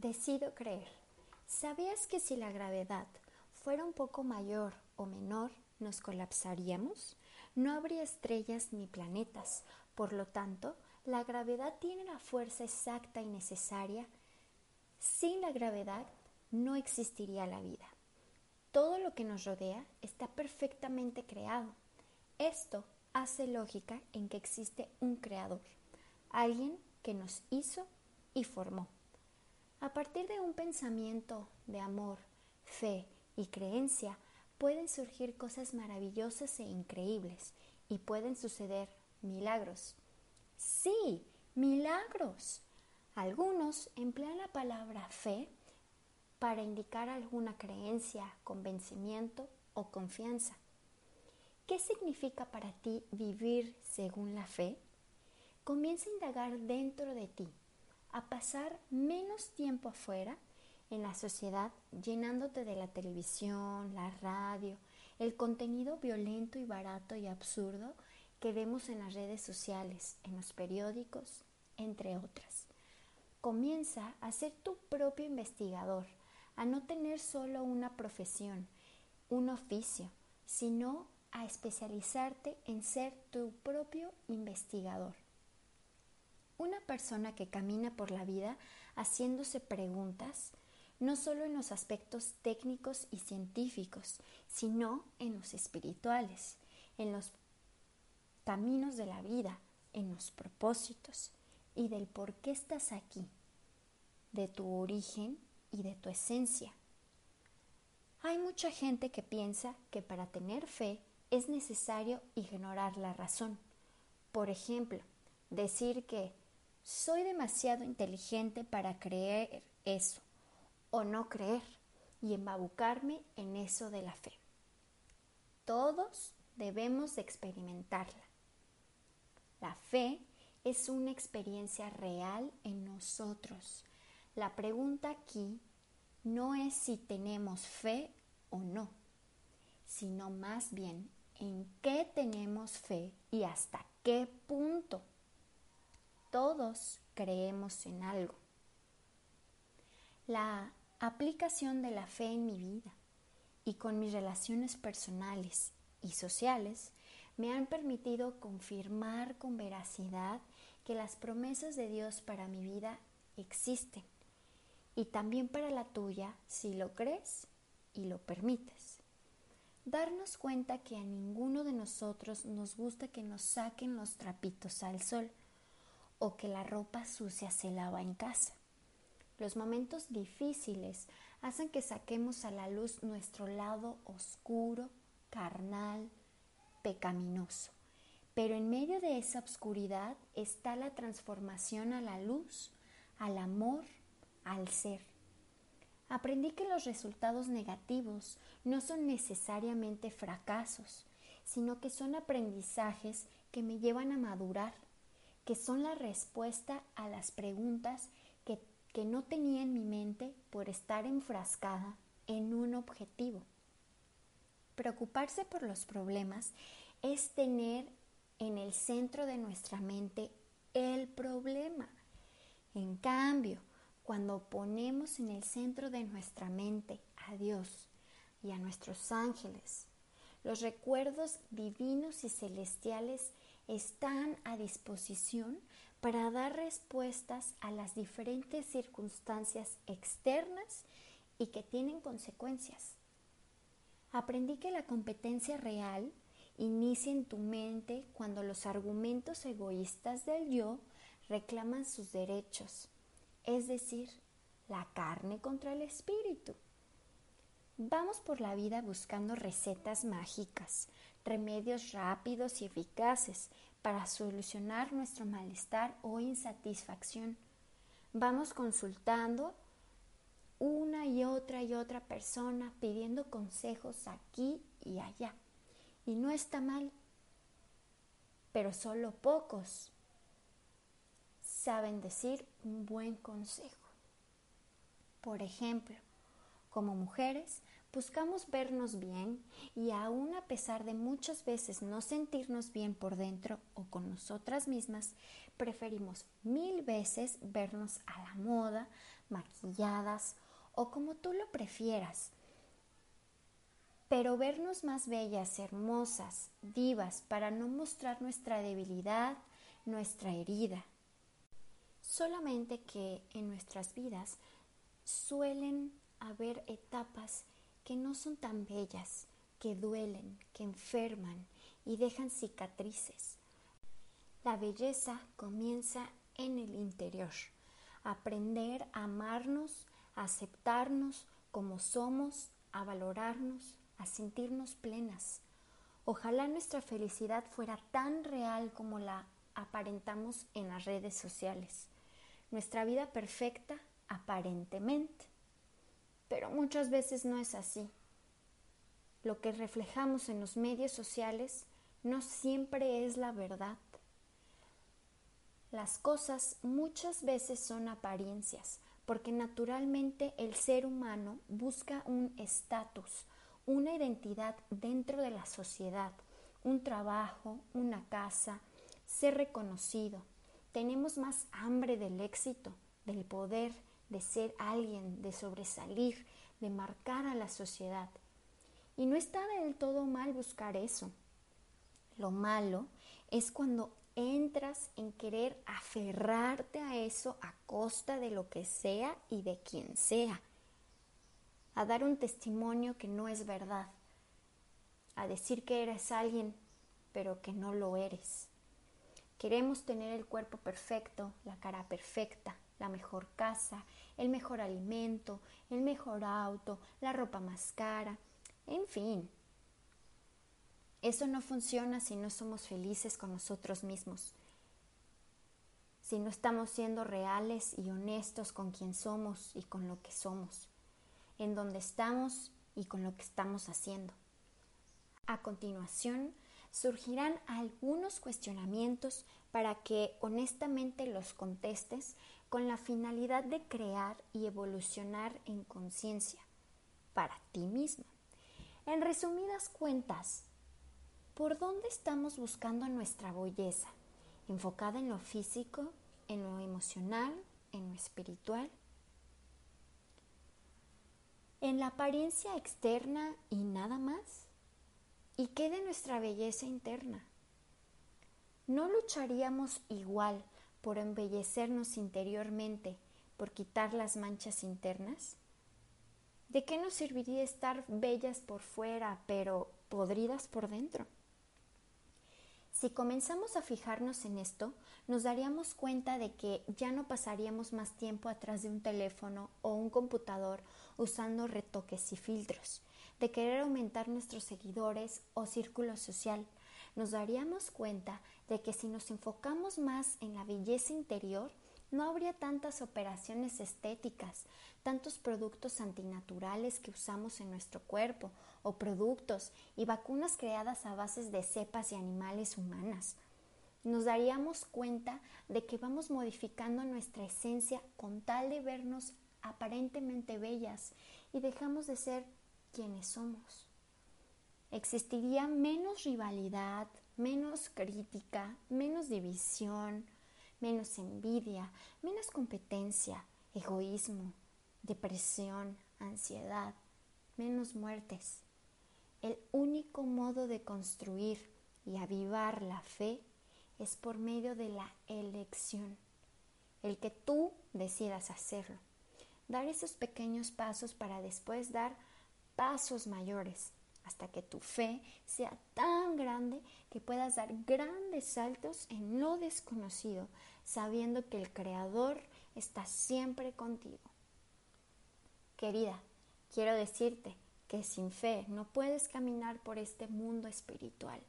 Decido creer. ¿Sabías que si la gravedad fuera un poco mayor o menor, nos colapsaríamos? No habría estrellas ni planetas. Por lo tanto, la gravedad tiene la fuerza exacta y necesaria. Sin la gravedad no existiría la vida. Todo lo que nos rodea está perfectamente creado. Esto hace lógica en que existe un creador, alguien que nos hizo y formó. A partir de un pensamiento de amor, fe y creencia, pueden surgir cosas maravillosas e increíbles y pueden suceder milagros. Sí, milagros. Algunos emplean la palabra fe para indicar alguna creencia, convencimiento o confianza. ¿Qué significa para ti vivir según la fe? Comienza a indagar dentro de ti, a pasar menos tiempo afuera en la sociedad llenándote de la televisión, la radio, el contenido violento y barato y absurdo que vemos en las redes sociales, en los periódicos, entre otras. Comienza a ser tu propio investigador, a no tener solo una profesión, un oficio, sino a especializarte en ser tu propio investigador. Una persona que camina por la vida haciéndose preguntas, no solo en los aspectos técnicos y científicos, sino en los espirituales, en los caminos de la vida, en los propósitos y del por qué estás aquí, de tu origen y de tu esencia. Hay mucha gente que piensa que para tener fe es necesario ignorar la razón. Por ejemplo, decir que soy demasiado inteligente para creer eso o no creer y embabucarme en eso de la fe. Todos debemos de experimentarla. La fe es una experiencia real en nosotros. La pregunta aquí no es si tenemos fe o no, sino más bien en qué tenemos fe y hasta qué punto. Todos creemos en algo. La aplicación de la fe en mi vida y con mis relaciones personales y sociales me han permitido confirmar con veracidad que las promesas de Dios para mi vida existen y también para la tuya si lo crees y lo permites darnos cuenta que a ninguno de nosotros nos gusta que nos saquen los trapitos al sol o que la ropa sucia se lava en casa. Los momentos difíciles hacen que saquemos a la luz nuestro lado oscuro, carnal, pecaminoso. Pero en medio de esa oscuridad está la transformación a la luz, al amor, al ser. Aprendí que los resultados negativos no son necesariamente fracasos, sino que son aprendizajes que me llevan a madurar, que son la respuesta a las preguntas que, que no tenía en mi mente por estar enfrascada en un objetivo. Preocuparse por los problemas es tener en el centro de nuestra mente el problema. En cambio, cuando ponemos en el centro de nuestra mente a Dios y a nuestros ángeles, los recuerdos divinos y celestiales están a disposición para dar respuestas a las diferentes circunstancias externas y que tienen consecuencias. Aprendí que la competencia real inicia en tu mente cuando los argumentos egoístas del yo reclaman sus derechos es decir, la carne contra el espíritu. Vamos por la vida buscando recetas mágicas, remedios rápidos y eficaces para solucionar nuestro malestar o insatisfacción. Vamos consultando una y otra y otra persona pidiendo consejos aquí y allá. Y no está mal, pero solo pocos saben decir un buen consejo. Por ejemplo, como mujeres Buscamos vernos bien y aún a pesar de muchas veces no sentirnos bien por dentro o con nosotras mismas, preferimos mil veces vernos a la moda, maquilladas o como tú lo prefieras. Pero vernos más bellas, hermosas, divas, para no mostrar nuestra debilidad, nuestra herida. Solamente que en nuestras vidas suelen haber etapas que no son tan bellas, que duelen, que enferman y dejan cicatrices. La belleza comienza en el interior. Aprender a amarnos, a aceptarnos como somos, a valorarnos, a sentirnos plenas. Ojalá nuestra felicidad fuera tan real como la aparentamos en las redes sociales. Nuestra vida perfecta aparentemente pero muchas veces no es así. Lo que reflejamos en los medios sociales no siempre es la verdad. Las cosas muchas veces son apariencias, porque naturalmente el ser humano busca un estatus, una identidad dentro de la sociedad, un trabajo, una casa, ser reconocido. Tenemos más hambre del éxito, del poder, de ser alguien, de sobresalir, de marcar a la sociedad. Y no está del todo mal buscar eso. Lo malo es cuando entras en querer aferrarte a eso a costa de lo que sea y de quien sea. A dar un testimonio que no es verdad. A decir que eres alguien, pero que no lo eres. Queremos tener el cuerpo perfecto, la cara perfecta, la mejor casa, el mejor alimento, el mejor auto, la ropa más cara, en fin. Eso no funciona si no somos felices con nosotros mismos, si no estamos siendo reales y honestos con quien somos y con lo que somos, en donde estamos y con lo que estamos haciendo. A continuación, surgirán algunos cuestionamientos para que honestamente los contestes con la finalidad de crear y evolucionar en conciencia para ti mismo. En resumidas cuentas, ¿por dónde estamos buscando nuestra belleza? ¿Enfocada en lo físico, en lo emocional, en lo espiritual? ¿En la apariencia externa y nada más? ¿Y qué de nuestra belleza interna? ¿No lucharíamos igual por embellecernos interiormente, por quitar las manchas internas? ¿De qué nos serviría estar bellas por fuera, pero podridas por dentro? Si comenzamos a fijarnos en esto, nos daríamos cuenta de que ya no pasaríamos más tiempo atrás de un teléfono o un computador usando retoques y filtros, de querer aumentar nuestros seguidores o círculo social, nos daríamos cuenta de que si nos enfocamos más en la belleza interior, no habría tantas operaciones estéticas, tantos productos antinaturales que usamos en nuestro cuerpo, o productos y vacunas creadas a bases de cepas y animales humanas. Nos daríamos cuenta de que vamos modificando nuestra esencia con tal de vernos aparentemente bellas y dejamos de ser quienes somos existiría menos rivalidad, menos crítica, menos división, menos envidia, menos competencia, egoísmo, depresión, ansiedad, menos muertes. El único modo de construir y avivar la fe es por medio de la elección, el que tú decidas hacerlo, dar esos pequeños pasos para después dar pasos mayores hasta que tu fe sea tan grande que puedas dar grandes saltos en lo desconocido, sabiendo que el Creador está siempre contigo. Querida, quiero decirte que sin fe no puedes caminar por este mundo espiritual.